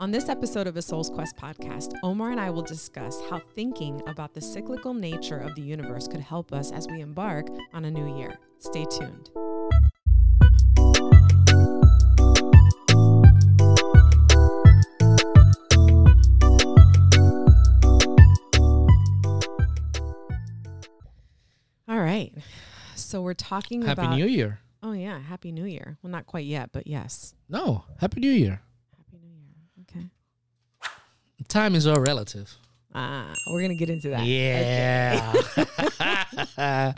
On this episode of a Soul's Quest podcast, Omar and I will discuss how thinking about the cyclical nature of the universe could help us as we embark on a new year. Stay tuned. All right. So we're talking Happy about New Year. Oh yeah, Happy New Year. Well, not quite yet, but yes. No, Happy New Year. Happy New Year. Okay. Time is all relative. Ah, we're gonna get into that. Yeah.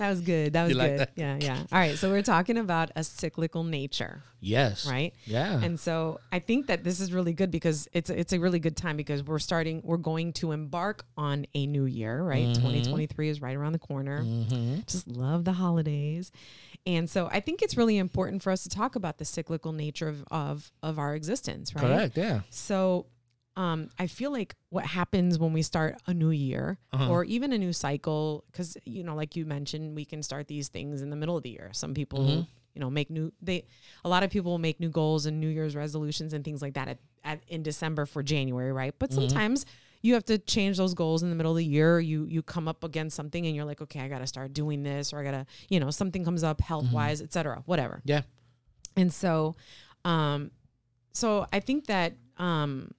That was good. That was like good. that? Yeah, yeah. All right. So we're talking about a cyclical nature, yes. right? Yeah. And so I think that this is really good because it's it's a really good time because we're starting we're going to embark on a new year, right? Mhm. 2023 is right around the corner. hmm Just love the holidays. And so I think it's really important for us to talk about the cyclical nature of of, of our existence, right? Correct. Yeah. So um, I feel like what happens when we start a new year Uh-huh. or even a new cycle, because you know, like you mentioned, we can start these things in the middle of the year. Some people, Mhm. you know, make new they a lot of people make new goals and New Year's resolutions and things like that at, at in December for January, right? But Mhm. sometimes you have to change those goals in the middle of the year. You you come up against something and you're like, okay, I got to start doing this, or I gotta, you know, something comes up health wise, etc. Whatever. Mm-hmm. Yeah. And so, um, so I think that um,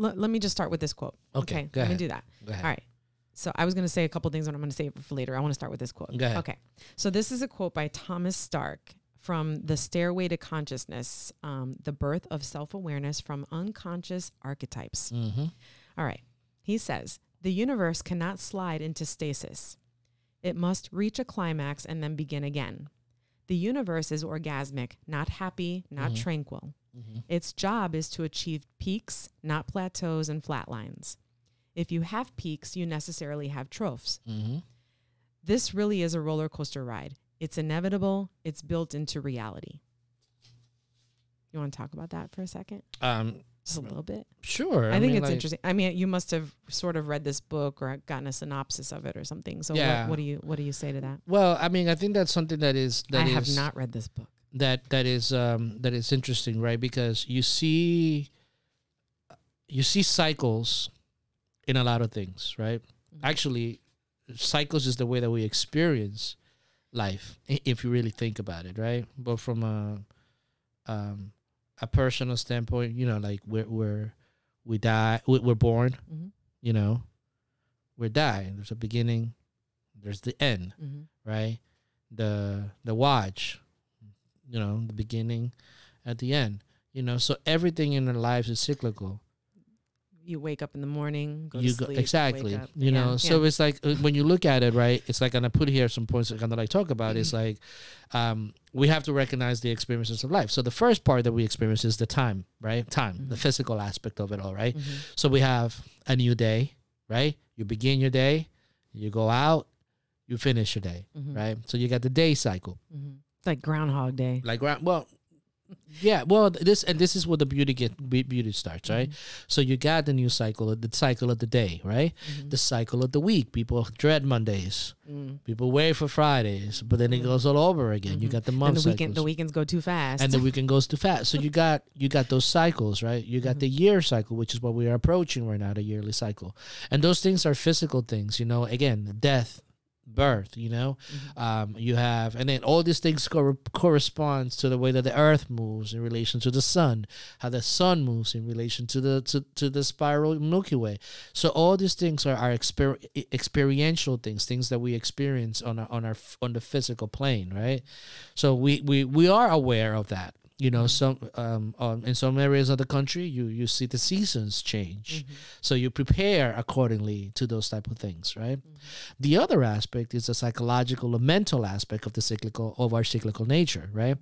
l- let me just start with this quote. Okay, go let me ahead. do that. All right. So I was going to say a couple things, but I'm going to save it for later. I want to start with this quote. Go ahead. Okay. So this is a quote by Thomas Stark from The Stairway to Consciousness: um, The Birth of Self-Awareness from Unconscious Archetypes. Mm-hmm. All right. He says, the universe cannot slide into stasis. It must reach a climax and then begin again. The universe is orgasmic, not happy, not Mhm. tranquil. Mm-hmm. Its job is to achieve peaks, not plateaus and flatlines. If you have peaks, you necessarily have troughs. Mm-hmm. This really is a roller coaster ride. It's inevitable, it's built into reality. You want to talk about that for a second? Um. Just a little bit? Sure. I, think mean, it's like, interesting. I mean, you must have sort of read this book or gotten a synopsis of it or something. So Yeah. what, what do you what do you say to that? Well, I mean, I think that's something that is that I have not read this book. that that is um that is interesting, right? Because you see you see cycles in a lot of things, right? Mhm. Actually, cycles is the way that we experience life if you really think about it, right? But from a um a personal standpoint, you know, like we're we're we die, we- we're born, Mhm. you know, we die. There's a beginning, there's the end Mhm. right? The the watch, you know, the beginning, at the end, you know. So everything in our lives is cyclical. You wake up in the morning, go you to go sleep, exactly, up. you know. Yeah, So yeah. it's like uh, when you look at it, right? It's like, and I put here some points that kind of like talk about. It's Mm-hmm. like um, we have to recognize the experiences of life. So the first part that we experience is the time, right? Time, the Mhm. physical aspect of it all, right? Mhm. So we have a new day, right? You begin your day, you go out, you finish your day, Mhm. right? So you got the day cycle. Mhm. It's like Groundhog Day. like well yeah well this and this is where the beauty get beauty starts right? So you got the new cycle of the cycle of the day right? Mhm. the cycle of the week. People dread mondays. Mm. people wait for fridays but then it Mhm. goes all over again. You Mhm. got the And month the weekend, the weekends go too fast. and the weekend goes too fast. So you got you got those cycles right? You got the year cycle which is what we are approaching right now the yearly cycle. And those things are physical things you know? Again death birth you know Mhm. um, you have, and then all these things cor- corresponds to the way that the Earth moves in relation to the Sun, how the Sun moves in relation to the to, to the spiral Milky Way. So all these things are, are exper- experiential things, things that we experience on our, on our on the physical plane, right? So we we we are aware of that. You know, some um, um in some areas of the country, you you see the seasons change, Mhm. so you prepare accordingly to those type of things, right? Mhm. The other aspect is the psychological or mental aspect of the cyclical of our cyclical nature, right?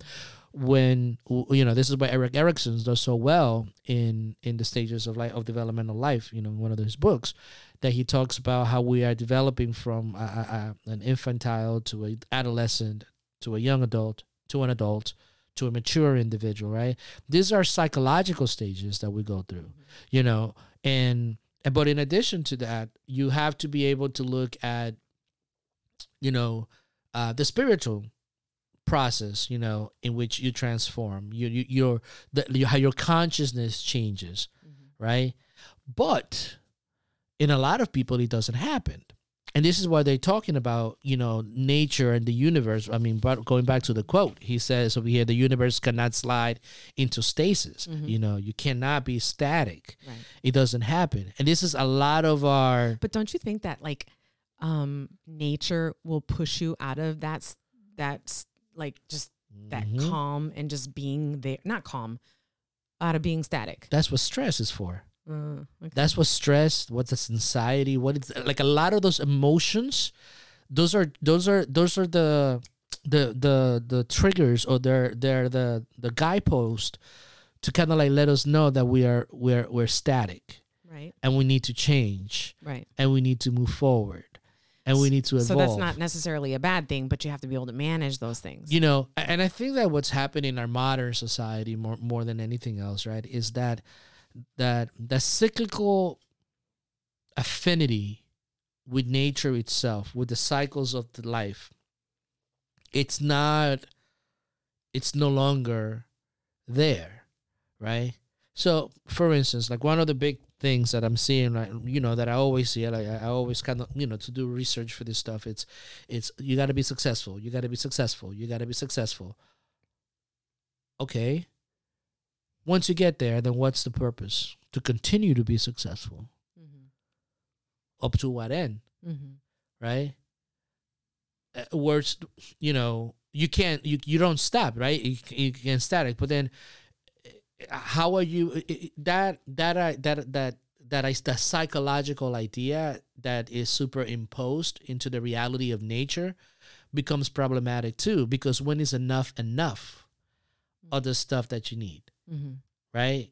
When you know this is why Erik Erikson does so well in in the stages of life of developmental life. You know, in one of his books, that he talks about how we are developing from a, a, a- an infantile to a adolescent to a young adult to an adult to a mature individual, right? These are psychological stages that we go through, you know, and but in addition to that, you have to be able to look at, you know, uh, the spiritual process, you know, in which you transform. You, you your the, you, how your consciousness changes, right? But in a lot of people, it doesn't happen. And this is why they're talking about, you know, nature and the universe. I mean, but going back to the quote, he says over here, the universe cannot slide into stasis. You know, you cannot be static. Right. It doesn't happen. And this is a lot of our But don't you think that like um nature will push you out of that s- that like just that Mhm. calm and just being there not calm out of being static. that's what stress is for. Uh, okay. That's what stress, what is the anxiety, what it's like a lot of those emotions, those are those are those are the the the the triggers or they're they're the the guidepost to kind of like let us know that we are we're we're static right. and we need to change Right. and we need to move forward and we need to evolve. So that's not necessarily a bad thing, but you have to be able to manage those things. you know and i think that what's happening in our modern society more more than anything else right is that that the cyclical affinity with nature itself with the cycles of the life it's not it's no longer there right? So for instance like one of the big things that i'm seeing like you know that i always see like i I always kind of you know to do research for this stuff it's it's you got to be successful you got to be successful you got to be successful. Okay once you get there then what's the purpose? To continue to be successful. Hmm up to what end? Hmm right? Uh, words you know you can't you, you don't stop right? You, you can static but then how are you that that I, that that that is the psychological idea that is superimposed into the reality of nature becomes problematic too because when is enough enough of the stuff that you need hmm right?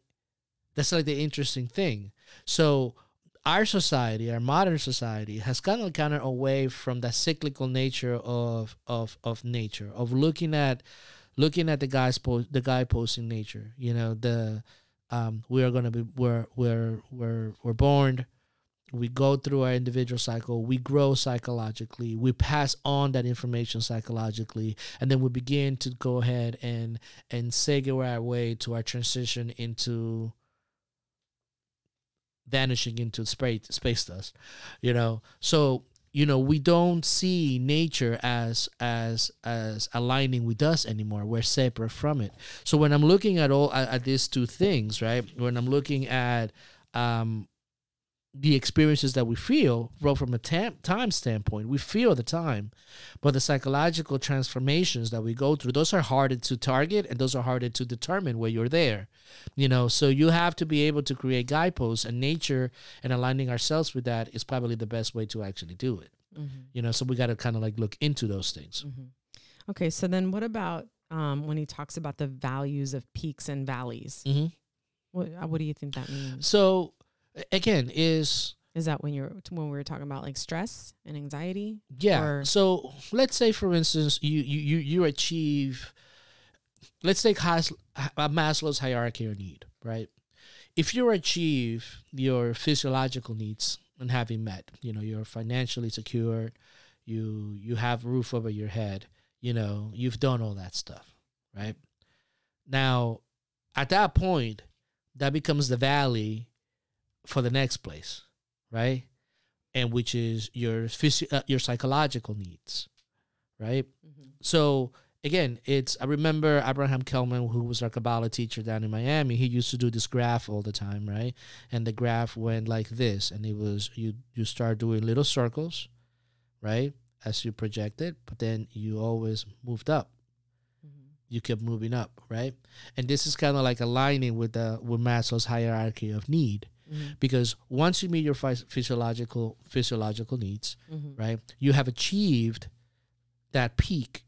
That's like the interesting thing. So our society, our modern society, has kind of of away from that cyclical nature of of of nature, of looking at looking at the guys post the guy posting nature. You know, the um, we are gonna be we're we're we're we're born. We go through our individual cycle. We grow psychologically. We pass on that information psychologically, and then we begin to go ahead and and segue our way to our transition into vanishing into space space dust you know? So you know we don't see nature as as as aligning with us anymore. We're separate from it. So when i'm looking at all at, at these two things right? When i'm looking at um the experiences that we feel well from a tam- time standpoint we feel the time but the psychological transformations that we go through those are harder to target and those are harder to determine where you're there you know so you have to be able to create guideposts and nature and aligning ourselves with that is probably the best way to actually do it hmm you know so we got to kind of like look into those things hmm Okay. So then what about um, when he talks about the values of peaks and valleys? hmm What, uh, what do you think that means? so again is Is that when you're when we were talking about like stress and anxiety? Yeah. Or- so let's say, for instance, you you you, you achieve. Let's take Has, uh, Maslow's hierarchy of need, right? If you achieve your physiological needs and having met, you know, you're financially secured, you you have roof over your head, you know, you've done all that stuff, right? Now, at that point, that becomes the valley for the next place, right? And which is your physio- uh, your psychological needs, right? So again, it's I remember Abraham Kelman, who was our Kabbalah teacher down in Miami. He used to do this graph all the time, right? And the graph went like this, and it was you you start doing little circles, right, as you projected, but then you always moved up. You kept moving up, right? And this is kind of like aligning with the with Maslow's hierarchy of need, Mhm. because once you meet your phys- physiological physiological needs, Mhm. right? You have achieved that peak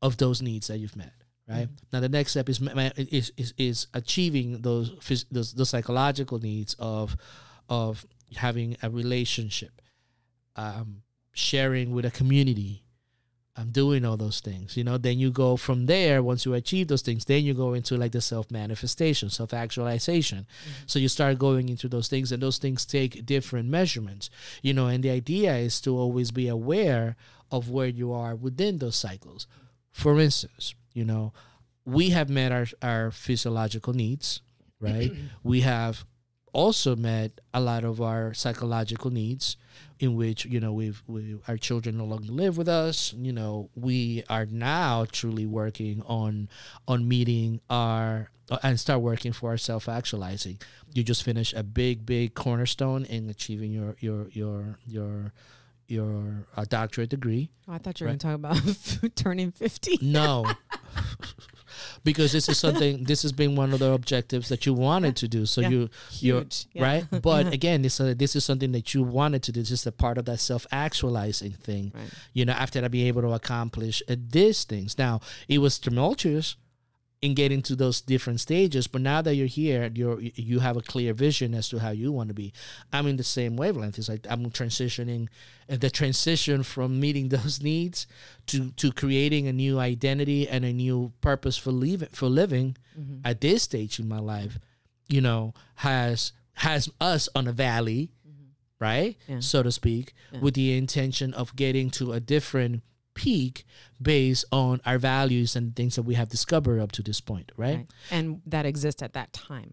of those needs that you've met, right? Now the next step is is is, is achieving those, phys- those those psychological needs of of having a relationship, um, sharing with a community, um, doing all those things. You know, then you go from there. Once you achieve those things, then you go into like the self manifestation, self actualization. So you start going into those things, and those things take different measurements. You know, and the idea is to always be aware of where you are within those cycles. For instance, you know, we have met our, our physiological needs, right? we have also met a lot of our psychological needs in which you know we've we our children no longer live with us you know we are now truly working on on meeting our and start working for our self actualizing you just finished a big big cornerstone in achieving your your your your your uh, doctorate degree Oh, I thought you were Right. going to talk about turning 50. no because this is something this has been one of the objectives that you wanted to do so Yeah. you you're Yeah. right but again this uh, this is something that you wanted to do this is a part of that self-actualizing thing Right. you know after that be able to accomplish uh, these things now it was tumultuous in getting to those different stages but now that you're here you're you have a clear vision as to how you want to be i'm in the same wavelength it's like i'm transitioning uh, the transition from meeting those needs to to creating a new identity and a new purpose for living for living Mhm. at this stage in my life you know has has us on a valley right Yeah. so to speak Yeah. with the intention of getting to a different peak based on our values and things that we have discovered up to this point right, Right. And that exists at that time.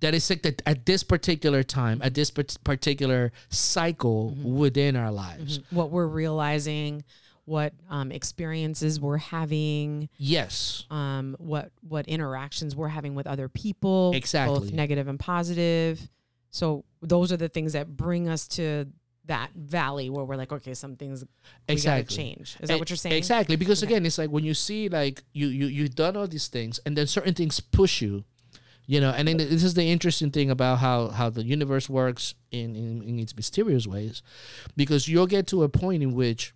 that is like that at this particular time at this particular cycle Mm-hmm. within our lives What we're realizing, what um, experiences we're having, yes um, what what interactions we're having with other people, Exactly. both negative and positive. So those are the things that bring us to that valley where we're like, okay, something's exactly change. Is that what you're saying? Exactly, because Okay. again, it's like when you see like you you you've done all these things, and then certain things push you, you know. And then this is the interesting thing about how how the universe works in in, in its mysterious ways, because you'll get to a point in which,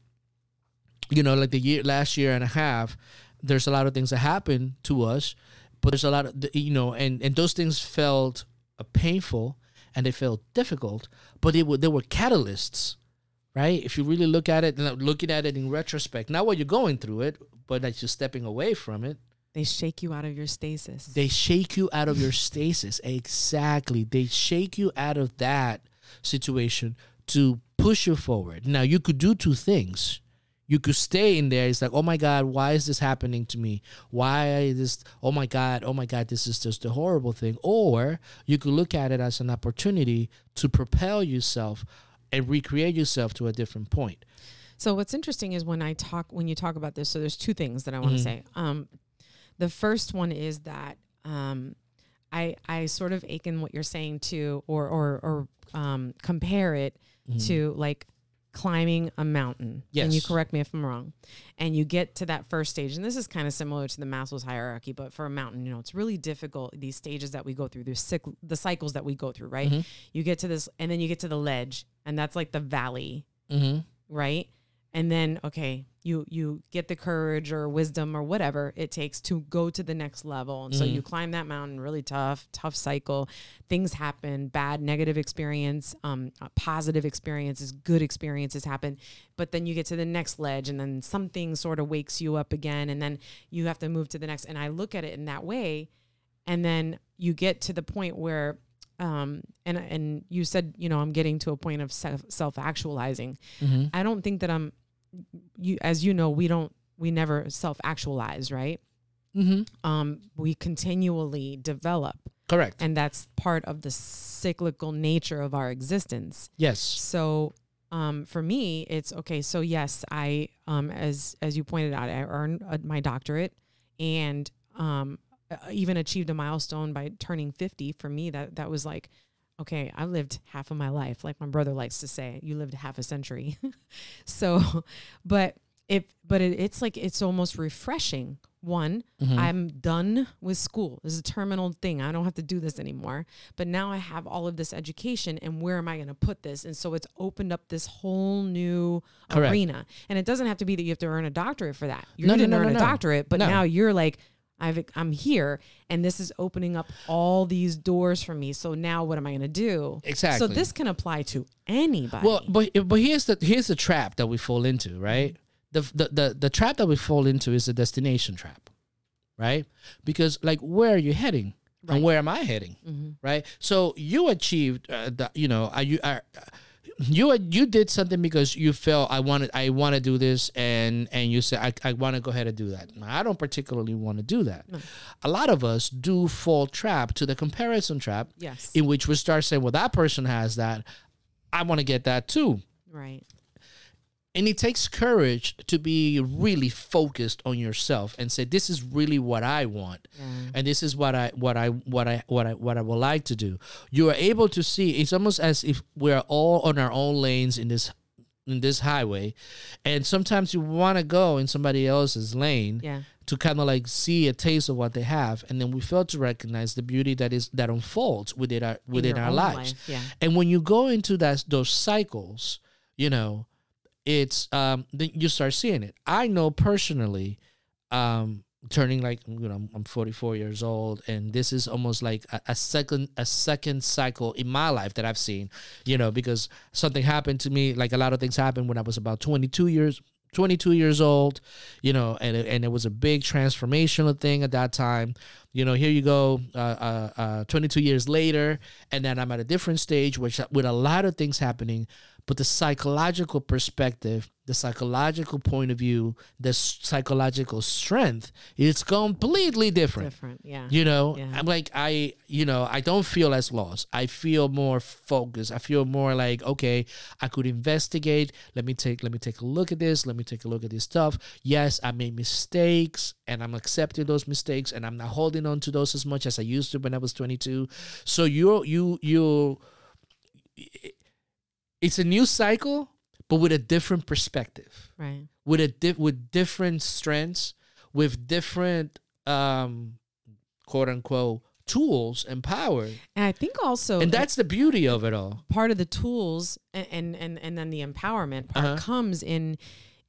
you know, like the year last year and a half, there's a lot of things that happen to us, but there's a lot of you know, and and those things felt painful and they felt difficult, but they were they were catalysts right? If you really look at it, and looking at it in retrospect, not while you're going through it, but as you're stepping away from it, They shake you out of your stasis. they shake you out of your stasis. Exactly. They shake you out of that situation to push you forward. Now, you could do two things. You could stay in there. It's like, oh my God, why is this happening to me? Why is this? Oh my God, oh my God, this is just a horrible thing. Or you could look at it as an opportunity to propel yourself and recreate yourself to a different point. So what's interesting is when I talk when you talk about this. So there's two things that I want to Mhm. say. Um, the first one is that um, I I sort of akin what you're saying to or or or um, compare it to like climbing a mountain. And you correct me if I'm wrong. And you get to that first stage, and this is kind of similar to the Maslow's hierarchy, but for a mountain, you know, it's really difficult. These stages that we go through, the the cycles that we go through, right? Mhm. You get to this, and then you get to the ledge, and that's like the valley Mm-hmm. right and then okay you you get the courage or wisdom or whatever it takes to go to the next level. And so Mhm. you climb that mountain really tough tough cycle. Things happen bad negative experience um uh, positive experiences good experiences happen. But then you get to the next ledge and then something sort of wakes you up again and then you have to move to the next. And i look at it in that way. And then you get to the point where um and and you said you know i'm getting to a point of self self actualizing Mm-hmm. I don't think that I'm you as you know, we don't we never self actualize, right? Mm-hmm. Um we continually develop Correct. and that's part of the cyclical nature of our existence. yes. So um for me it's okay, so yes, I um as as you pointed out, I earned uh, my doctorate and um even achieved a milestone by turning 50 for me that that was like okay, I lived half of my life, like my brother likes to say, you lived half a century. so, but if, but it, it's like, it's almost refreshing. One, Mhm. I'm done with school. This is a terminal thing. I don't have to do this anymore. But now I have all of this education, and where am I going to put this? And so it's opened up this whole new Correct. arena. And it doesn't have to be that you have to earn a doctorate for that. You No, didn't no, earn no, a no. doctorate, but No. now you're like, I've, I'm here, and this is opening up all these doors for me. So now, what am I going to do? Exactly. So this can apply to anybody. Well, but but here's the here's the trap that we fall into, right? The the the, the trap that we fall into is the destination trap, right? Because like, where are you heading, Right. and where am I heading, Mhm. right? So you achieved, uh, the, you know, are you are. You you did something because you felt I wanted I want to do this and and you said I, I want to go ahead and do that. I don't particularly want to do that. No. A lot of us do fall trap to the comparison trap Yes. in which we start saying, well, that person has that. I want to get that too. right. And it takes courage to be really focused on yourself and say, this is really what I want. Yeah. And this is what I what I what I what I what I would like to do. You are able to see it's almost as if we're all on our own lanes in this in this highway. And sometimes you want to go in somebody else's lane Yeah. to kind of like see a taste of what they have. And then we fail to recognize the beauty that is that unfolds within our within our lives. life, Yeah. And when you go into that those cycles, you know, it's um then you start seeing it. I know personally, um, turning like you know, I'm 44 years old, and this is almost like a, a second a second cycle in my life that I've seen, you know, because something happened to me. Like a lot of things happened when I was about 22 years 22 years old, you know, and and it was a big transformational thing at that time. You know, here you go, uh, uh, uh, 22 years later, and then I'm at a different stage, which with a lot of things happening, but the psychological perspective, the psychological point of view, the psychological strength, it's completely different. Different. Yeah. You know, Yeah. I'm like I, you know, I don't feel as lost. I feel more focused. I feel more like okay, I could investigate. Let me take, let me take a look at this. Let me take a look at this stuff. Yes, I made mistakes, and I'm accepting those mistakes, and I'm not holding on to those as much as I used to when I was 22. So you, you, you, it's a new cycle, but with a different perspective Right. with a di- with different strengths, with different um quote unquote tools and power. And I think also and that's the beauty of it all. part of the tools and and and, and then the empowerment part Uh-huh. comes in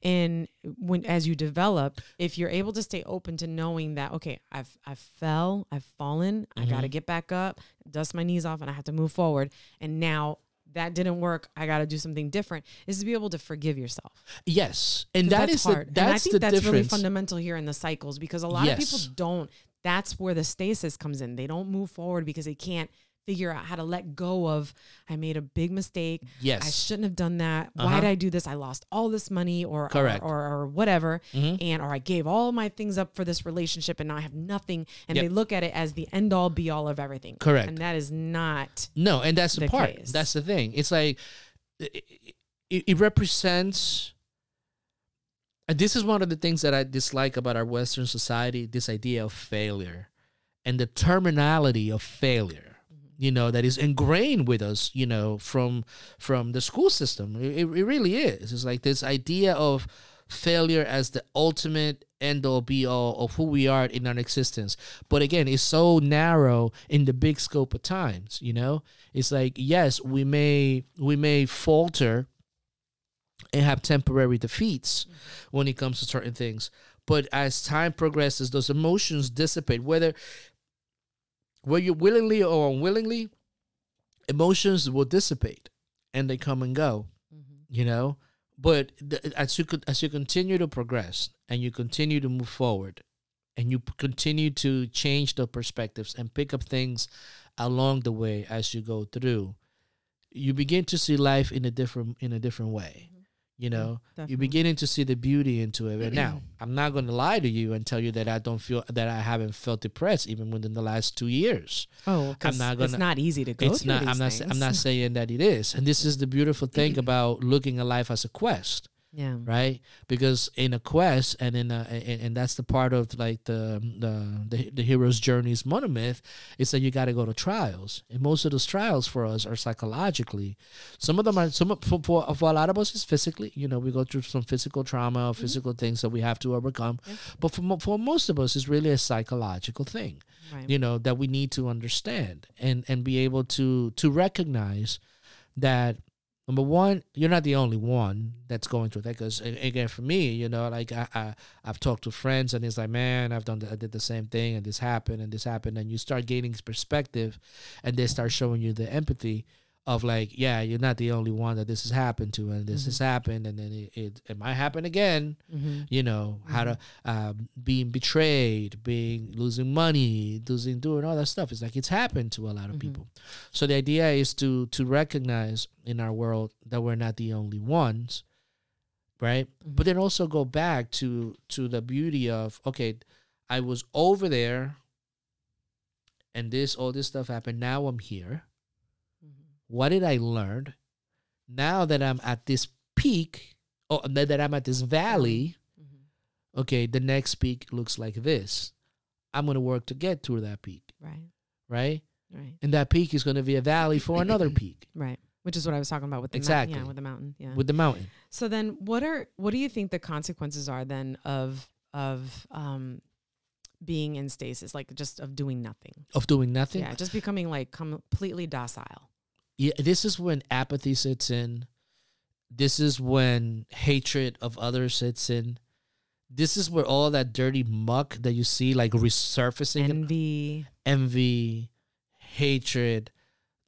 in when as you develop if you're able to stay open to knowing that okay i've i fell i've fallen i got to Mm-hmm. get back up dust my knees off and i have to move forward and now that didn't work i got to do something different is to be able to forgive yourself. Yes. and that that's is hard the that's and i think the that's really fundamental here in the cycles because a lot of people don't. That's where the stasis comes in. They don't move forward because they can't figure out how to let go of i made a big mistake yes. I shouldn't have done that. Why Uh-huh. did I do this? I lost all this money or Correct. or, or, or whatever. Mhm. And or I gave all my things up for this relationship and now I have nothing. And Yep. they look at it as the end all be all of everything. Correct. And that is not No, and that's the, the part. case. That's the thing. It's like it, it, it represents. And this is one of the things that I dislike about our Western society: this idea of failure, and the terminality of failure. You know that is ingrained with us. You know from from the school system. It, it really is. It's like this idea of failure as the ultimate end all be all of who we are in our existence. But again, it's so narrow in the big scope of times, you know? It's like, yes, we may we may falter and have temporary defeats when it comes to certain things. But as time progresses, those emotions dissipate, whether whether you willingly or unwillingly, emotions will dissipate and they come and go mm-hmm. you know? But the, as you as you continue to progress and you continue to move forward and you p- continue to change the perspectives and pick up things along the way as you go through you begin to see life in a different in a different way mm-hmm. You mm, know you're beginning to see the beauty into it. And now i'm not going to lie to you and tell you that i don't feel that i haven't felt depressed even within the last two years. Oh, 'cause not gonna- it's not easy to go it's through not i'm not sa- i'm not saying that it is. And this is the beautiful thing about looking at life as a quest yeah. right because in a quest and in a and, and that's the part of like the um, the the, the hero's journey's monomyth is that you got to go to trials and most of those trials for us are psychologically some of them are some of- for, for, for a lot of us is physically you know we go through some physical trauma or physical things that we have to overcome Yeah. but for, for most of us it's really a psychological thing Right. you know that we need to understand and and be able to to recognize that number one you're not the only one that's going through that because again for me you know like I, I i've talked to friends and it's like man i've done the, i did the same thing and this happened and this happened. And you start gaining perspective and they start showing you the empathy of like, yeah, you're not the only one that this has happened to, and this Mhm. has happened, and then it, it, it might happen again. Mhm. You know how to um, being betrayed, being losing money, losing doing all that stuff. It's like it's happened to a lot of Mhm. people. So the idea is to to recognize in our world that we're not the only ones, right? Mhm. But then also go back to to the beauty of okay, I was over there, and this all this stuff happened. Now I'm here. What did I learn? Now that I'm at this peak, or that that I'm at this valley, Mhm. okay, the next peak looks like this. I'm gonna work to get to that peak, Right. right? Right. And that peak is gonna be a valley for another peak Right. Which is what I was talking about with the Exactly. yeah, with the mountain. Yeah. with the mountain. So then, what are what do you think the consequences are then of of um being in stasis, like just of doing nothing? Of doing nothing. Yeah, just becoming like completely docile. Yeah, this is when apathy sits in. This is when hatred of others sits in. This is where all that dirty muck that you see like resurfacing Envy, envy, hatred,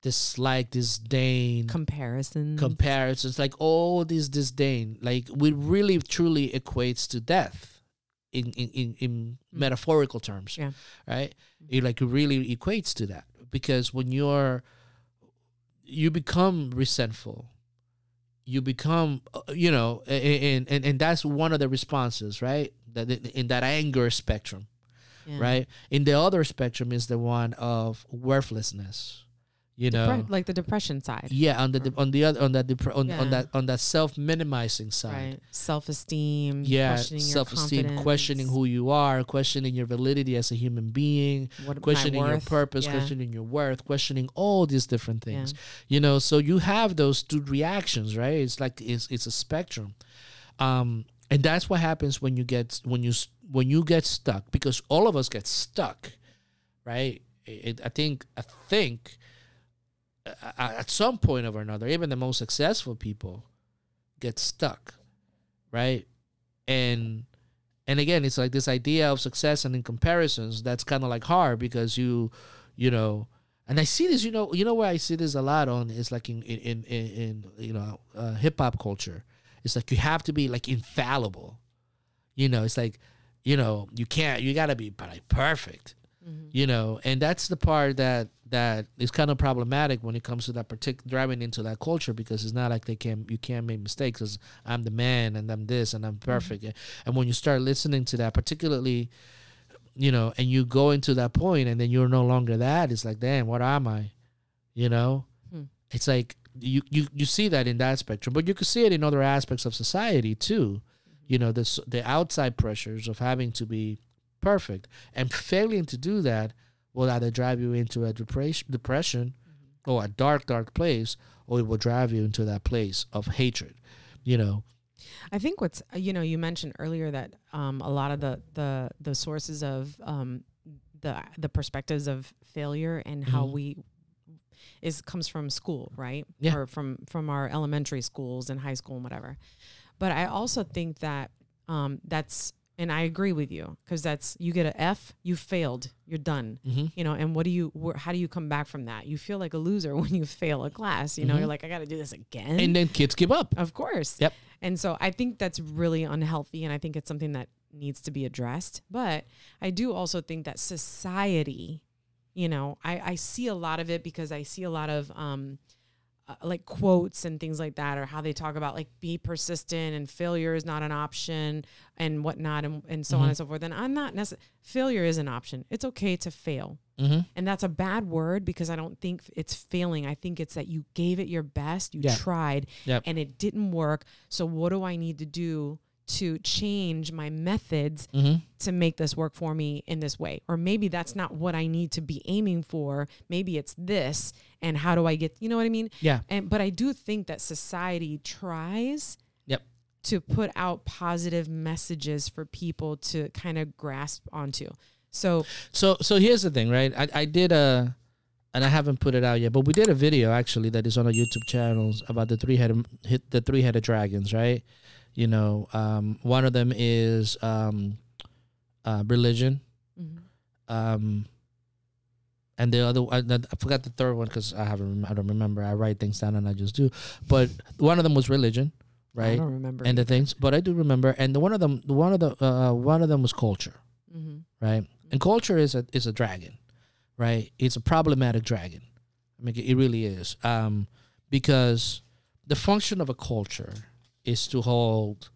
dislike, disdain, comparison, comparisons, like all this disdain, like we really truly equates to death in in, in, in Mm. metaphorical terms. Yeah. Right? It like really equates to that. Because when you're you become resentful. You become uh, you know, and, and and that's one of the responses, right? That in that anger spectrum Yeah. right? In the other spectrum is the one of worthlessness. You know, Depre- like the depression side. yeah, on the de- on the other on that depre- on, Yeah. on that on that self minimizing side. Right. Self esteem. Yeah, questioning self esteem, confidence, questioning who you are, questioning your validity as a human being, what, questioning your purpose, Yeah. questioning your worth, questioning all these different things Yeah. You know, so you have those two reactions, right? It's like it's it's a spectrum, um, and that's what happens when you get when you when you get stuck because all of us get stuck, right? It, I think I think at some point or another, even the most successful people get stuck, right? And and again, it's like this idea of success and in comparisons that's kind of like hard because you, you know, and I see this, you know, you know where I see this a lot on is like in in in, in you know uh, hip hop culture. It's like you have to be like infallible, you know. It's like, you know, you can't, you gotta be like perfect, Mhm. you know, and that's the part that that is kind of problematic when it comes to that particular driving into that culture because it's not like they can you can't make mistakes because I'm the man and I'm this and I'm perfect. And when you start listening to that particularly you know and you go into that point and then you're no longer that it's like damn what am I? You know? Hmm. it's like you, you you see that in that spectrum but you could see it in other aspects of society too. You know the the outside pressures of having to be perfect and failing to do that will either drive you into a depression depression or a dark dark place or it will drive you into that place of hatred you know I think what's uh, you know you mentioned earlier that um, a lot of the the the sources of um, the the perspectives of failure and how Mhm. we is comes from school, right? Yeah. Or from from our elementary schools and high school and whatever. But I also think that um, that's and I agree with you because that's you get a F, you failed, you're done. mm-hmm. You know, and what do you? Wh- how do you come back from that? You feel like a loser when you fail a class. You know, Mhm. you're like, I got to do this again. and then kids give up Of course. Yep. And so I think that's really unhealthy. And I think it's something that needs to be addressed. But I do also think that society, you know, I, I see a lot of it because I see a lot of um, uh, like quotes and things like that, or how they talk about like be persistent and failure is not an option and whatnot, and, and so on Mhm. and so forth. And I'm not necessarily, failure is an option. It's okay to fail. mm-hmm. And that's a bad word because I don't think it's failing. I think it's that you gave it your best, you tried, Yep. and it didn't work. So, what do I need to do to change my methods Mm-hmm. to make this work for me in this way? Or maybe that's not what I need to be aiming for. Maybe it's this. And how do I get, you know what I mean? yeah And, but I do think that society tries Yep. to put out positive messages for people to kind of grasp onto. So, So so here's the thing, right? I, I did a and I haven't put it out yet, but we did a video actually that is on our YouTube channels about the three headed hit the three headed dragons, right? You know, um, one of them is um, uh, religion, mhm. um, and the other I, I forgot the third one because I haven't I don't remember. I write things down and I just do. But one of them was religion, right? I don't remember. And the things, but I do remember. And the one of them, the one of the uh, one of them was culture, hmm right? And culture is a is a dragon, right? It's a problematic dragon. I mean, it really is, um, because the function of a culture is to hold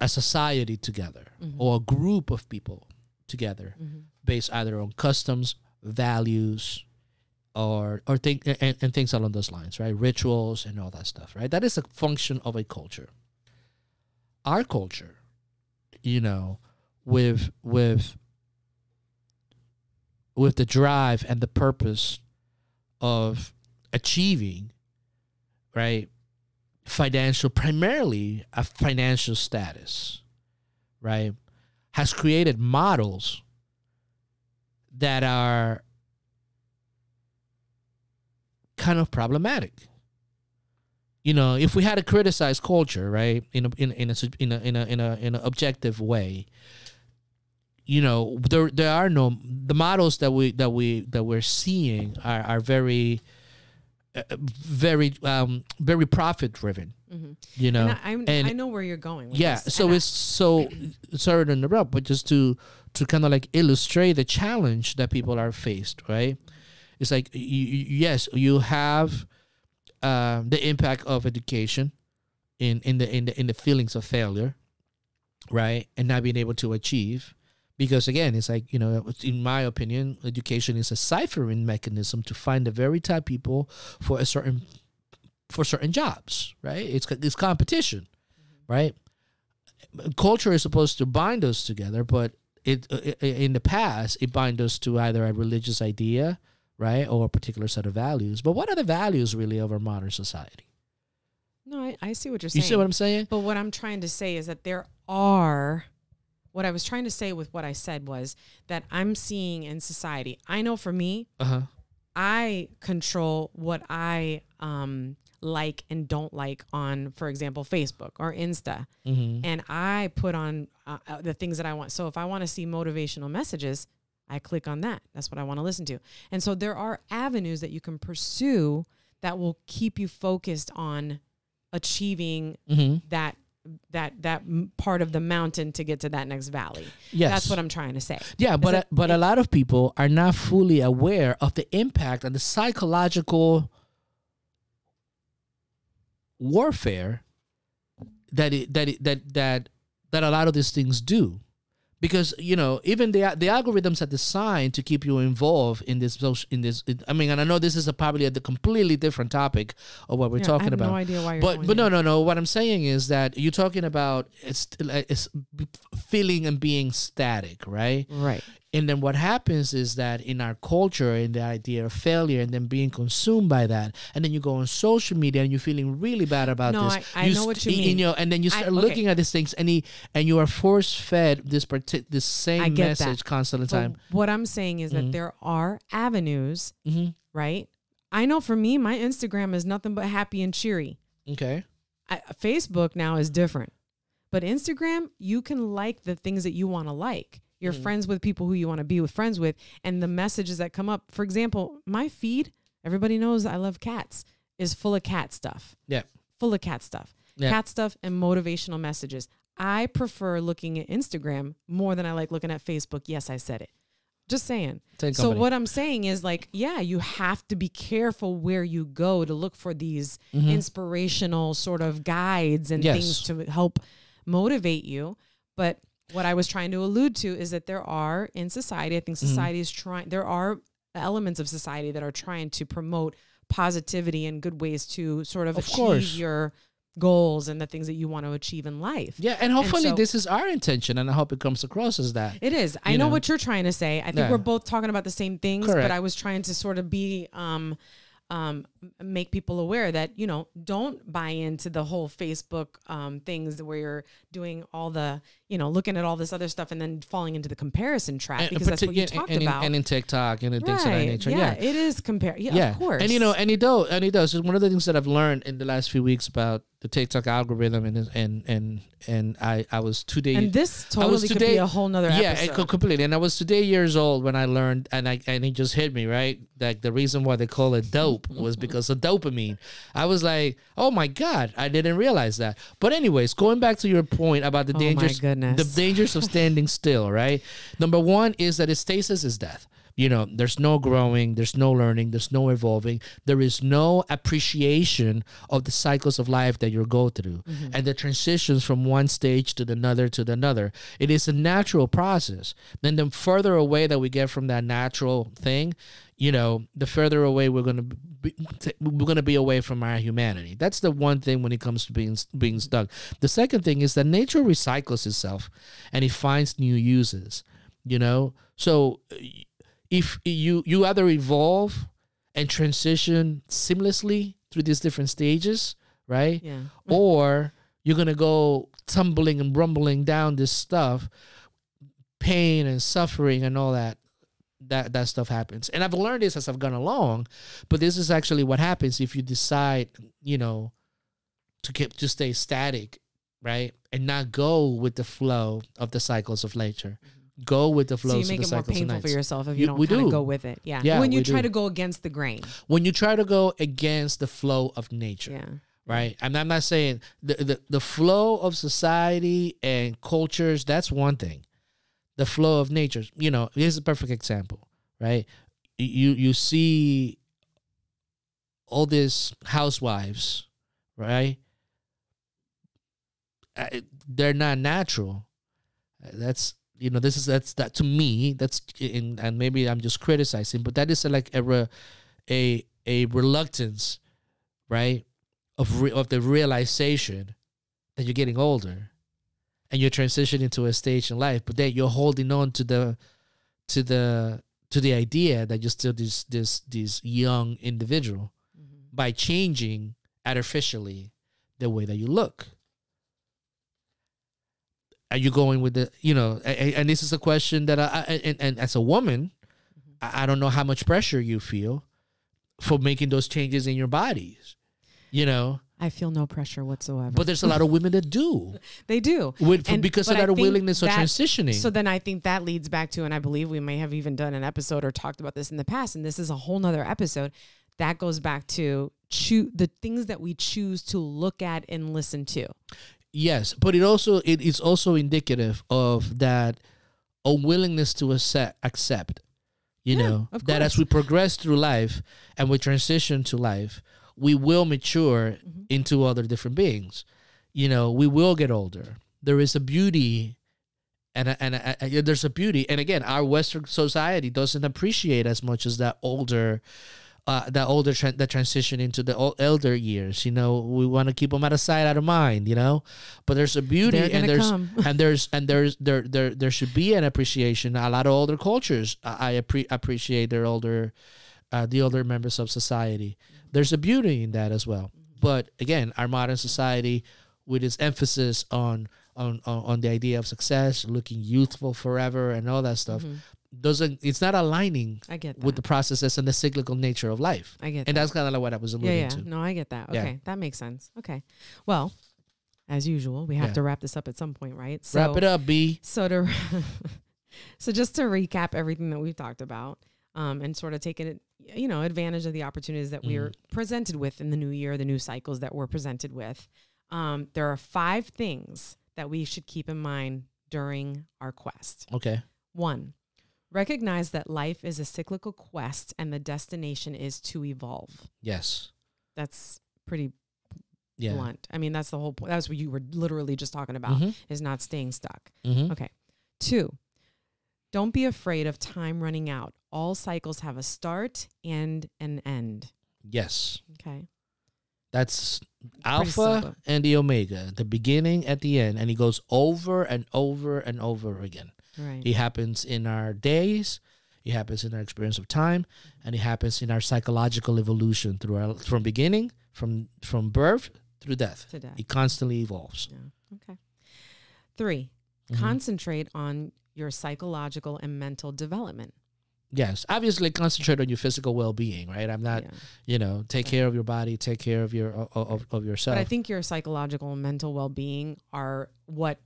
a society together Mhm. or a group of people together hmm based either on customs, values, or or think and, and things along those lines, right? Rituals and all that stuff, right? That is a function of a culture. Our culture, you know, with with with the drive and the purpose of achieving, right? Financial, primarily a financial status, right? Has created models that are kind of problematic. You know, if we had to criticize culture, right, in a in, in a in a in a in a in an objective way, you know, there there are no the models that we that we that we're seeing are are very very um very profit driven. hmm You know, and I, I'm, and- I know where you're going. Yeah this, so and it's so sorry to interrupt but just to to kind of like illustrate the challenge that people are faced right it's like you, you- yes you have um, the impact of education in in the in the in the feelings of failure right and not being able to achieve because again it's like you know in my opinion education is a ciphering mechanism to find the very type people for a certain for certain jobs right? It's it's competition right? Culture is supposed to bind us together but it, i i- in the past it bind us to either a religious idea right or a particular set of values. But what are the values really of our modern society? No, I, I see what you're saying you see what i'm saying? But what I'm trying to say is that there are, what I was trying to say with what I said was that I'm seeing in society. I know for me, uh-huh I control what I um, like and don't like on, for example, Facebook or Insta. mm-hmm. And I put on uh, uh, the things that I want. So if I want to see motivational messages, I click on that. That's what I want to listen to. And so there are avenues that you can pursue that will keep you focused on achieving Mm-hmm. that that that part of the mountain to get to that next valley. yes That's what I'm trying to say. yeah but it- a, but a lot of people are not fully aware of the impact and the psychological warfare that it, that it, that that that a lot of these things do because you know even the the algorithms are designed to keep you involved in this in this i mean and i know this is a probably a completely different topic of what we're Yeah, I talking have about. no idea why you're but but no no no. What i'm saying is that you're talking about it's, it's feeling and being static right? Right. And then what happens is that in our culture in the idea of failure and then being consumed by that and then you go on social media and you're feeling really bad about No, this I- I know st- what you and, mean. know, and then you I- start okay. looking at these things and he, and you are force fed this parti- this same I that. message constant But time what I'm saying is that Mhm. there are avenues, hmm right? I know for me, my Instagram is nothing but happy and cheery. okay I, Facebook now is different, but Instagram, you can like the things that you want to like. You're Mhm. friends with people who you want to be with friends with, and the messages that come up. For example, my feed, everybody knows I love cats, is full of cat stuff. Yeah. full of cat stuff, Yeah. cat stuff, and motivational messages. I prefer looking at Instagram more than I like looking at Facebook. Yes, I said it. Just saying. So what I'm saying is like, yeah, you have to be careful where you go to look for these Mhm. inspirational sort of guides and Yes. things to help motivate you. But what I was trying to allude to is that there are in society, I think Mm-hmm. society is trying there are elements of society that are trying to promote positivity and good ways to sort of, Of achieve course. your goals and the things that you want to achieve in life. yeah and hopefully so- this is our intention and i hope it comes across as that It is. I know, know. what you're trying to say. I think Yeah. we're both talking about the same things, Correct. but I was trying to sort of be um um make people aware that you know don't buy into the whole Facebook um, things where you're doing all the you know looking at all this other stuff and then falling into the comparison trap because that's what you talked and, in- about. and in TikTok and in things of that nature. yeah, Yeah. it is compare. Yeah, yeah, of course. And you know, and it does, and it does. It's one of the things that I've learned in the last few weeks about the TikTok algorithm, and and and and I I was two days. and this I was totally could today- be a whole nother yeah, episode. completely. And I was today years old when I learned, and I and it just hit me right. Like the reason why they call it dope was because of dopamine. I was like, oh my god, I didn't realize that. But anyways, going back to your point about the Oh dangers, the dangers of standing still. Right. Number one is that stasis is death. You know, there's no growing, there's no learning, there's no evolving, there is no appreciation of the cycles of life that you go through mm-hmm. and the transitions from one stage to the another to the another. It is a natural process. Then the further away that we get from that natural thing, you know, the further away we're gonna be, we're gonna be away from our humanity. That's the one thing when it comes to being being stuck. The second thing is that nature recycles itself, and it finds new uses. You know, so uh, if you you either evolve and transition seamlessly through these different stages, right? yeah. or you're gonna go tumbling and rumbling down this stuff, pain and suffering and all that. That that stuff happens, and I've learned this as I've gone along. But this is actually what happens if you decide, you know, to keep to stay static, right, and not go with the flow of the cycles of nature. Mm-hmm. Go with the So flows you of make it more painful for yourself if You- you don't we do. go with it. Yeah. Yeah, when you try do. to go against the grain. When you try to go against the flow of nature, Yeah. right? And I'm not saying the, the the flow of society and cultures. That's one thing. The flow of nature. You know, here's a perfect example, right? You you see all these housewives, right? Uh, They're not natural. Uh, That's you know this is that's that to me that's in, and maybe I'm just criticizing, but that is like a re, a a reluctance, right? of re- of the realization that you're getting older and you're transitioning to a stage in life but then you're holding on to the to the to the idea that you're still this this this young individual mm-hmm. by changing artificially the way that you look. Are you going with the you know a- a- and this is a question that i, I and, and as a woman mm-hmm. I, I don't know how much pressure you feel for making those changes in your bodies you know I feel no pressure whatsoever. but there's a lot of women that do they do. with And- because of that willingness of transitioning So then I think that leads back to, and I believe we may have even done an episode or talked about this in the past, and this is a whole nother episode. That goes back to choo- the things that we choose to look at and listen to. Yes, but it also it is also indicative of that unwillingness to accept accept. You Yeah, know that as we progress through life and we transition to life, we will mature Mm-hmm. into other different beings. You know, we will get older. There is a beauty. And, a, and a, there's a beauty, and again, our Western society doesn't appreciate as much as that older, uh, that older tran that transition into the ol- elder years. You know, we want to keep them out of sight, out of mind. You know, but there's a beauty, and there's and there's and there's there there there should be an appreciation. A lot of older cultures, I, I appre- appreciate their older, uh, the older members of society. There's a beauty in that as well. But again, our modern society, with its emphasis on on on, on the idea of success, looking youthful forever, and all that stuff, doesn't it's not aligning I get that. with the processes and the cyclical nature of life. I get And that. that's kind of like what I was yeah, alluding yeah. to. No, I get that. Yeah. Okay, that makes sense. Okay, well, as usual, we have Yeah. to wrap this up at some point, right? So, Wrap it up, B. So to so just to recap everything that we've talked about, um, and sort of taking it, you know, advantage of the opportunities that we are Mm-hmm. presented with in the new year, the new cycles that we're presented with. Um, there are five things that we should keep in mind during our quest. Okay. One, recognize that life is a cyclical quest and the destination is to evolve. Yes. That's pretty Yeah. blunt. I mean, that's the whole point. That's what you were literally just talking about Mhm. is not staying stuck. Mm-hmm. Okay. Two, don't be afraid of time running out. All cycles have a start and an end. Yes. Okay. That's. Alpha and the Omega, the beginning at the end, and he goes over and over and over again. Right. It happens in our days, It happens in our experience of time, and it happens in our psychological evolution through our from beginning, from from birth through death. To death. It constantly evolves. Yeah. Okay. 3 Mhm. Concentrate on your psychological and mental development. Yes, obviously concentrate on your physical well-being, right? I'm not, Yeah. you know, take care of your body, take care of your of, of, yourself. But I think your psychological and mental well being are what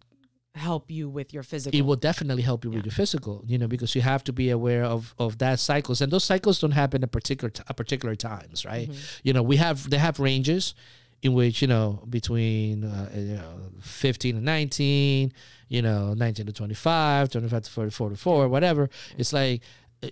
help you with your physical. it will definitely help you with your physical, you know, because you have to be aware of of that cycles, and those cycles don't happen at particular t- at particular times, right? Mhm. You know, we have they have ranges in which you know between uh, you know 15 and 19, you know 19 to 25, 25 to 40, 44, whatever. It's like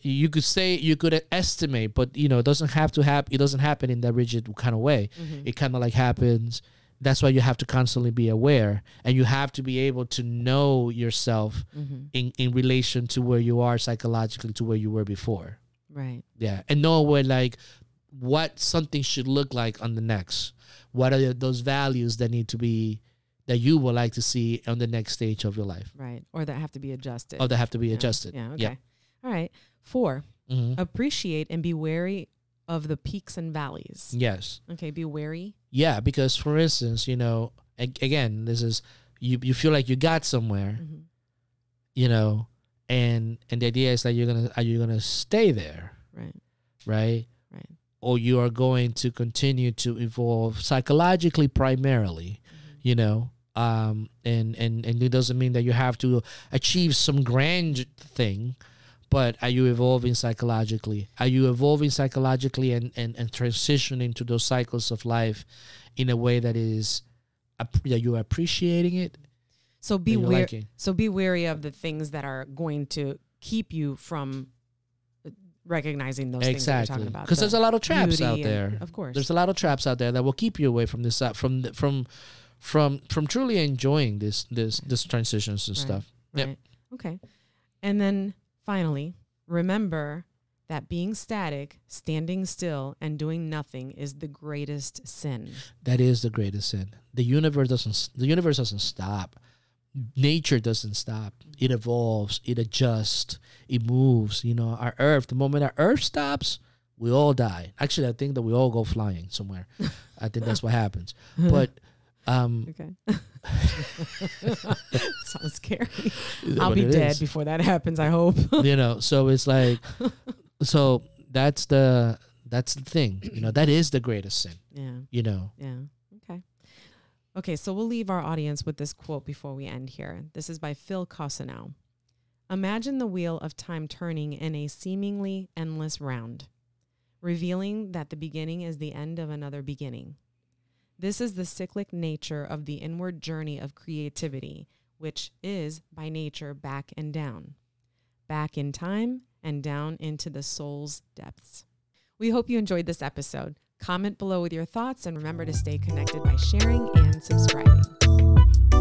you could say you could estimate, but you know it doesn't have to happen. It doesn't happen in that rigid kind of way. Mhm. It kind of like happens. That's why you have to constantly be aware, and you have to be able to know yourself Mhm. in in relation to where you are psychologically to where you were before. Right. Yeah, and know where like what something should look like on the next. What are those values that need to be that you would like to see on the next stage of your life? Right. Or that have to be adjusted. Or that have to be Yeah. adjusted. Yeah. Okay. Yeah. All right. Four, Mhm. appreciate and be wary of the peaks and valleys. Yes. Okay. Be wary. Yeah, because for instance, you know, ag- again, this is you you feel like you got somewhere, Mhm. you know, and and the idea is that you're gonna are you gonna stay there, Right. right? Right. Or you are going to continue to evolve psychologically primarily, Mhm. you know. Um and, and and it doesn't mean that you have to achieve some grand thing, but are you evolving psychologically? Are you evolving psychologically and, and, and transitioning to those cycles of life in a way that is that you're appreciating it? So be wary. liking? So be wary of the things that are going to keep you from uh, recognizing those things that you're Exactly. talking about. Because the there's a lot of traps out and- there. Of course. There's a lot of traps out there that will keep you away from this uh, from the, from from from truly enjoying this this this transitions and Right. stuff. Yep. Okay. And then finally, remember that being static, standing still, and doing nothing is the greatest sin. That is the greatest sin. The universe doesn't the universe doesn't stop. Nature doesn't stop. It evolves, it adjusts, it moves. You know, our earth, the moment our earth stops, we all die. Actually, I think that we all go flying somewhere. I think that's what happens. But um okay. Sounds scary. I'll be dead is. before that happens, I hope. you know, so it's like so that's the that's the thing. You know, that is the greatest sin, yeah. you know. Yeah. Okay. Okay, so we'll leave our audience with this quote before we end here. This is by Phil Cousineau. Imagine the wheel of time turning in a seemingly endless round, revealing that the beginning is the end of another beginning. This is the cyclic nature of the inward journey of creativity, which is by nature back and down, back in time and down into the soul's depths. We hope you enjoyed this episode. Comment below with your thoughts and remember to stay connected by sharing and subscribing.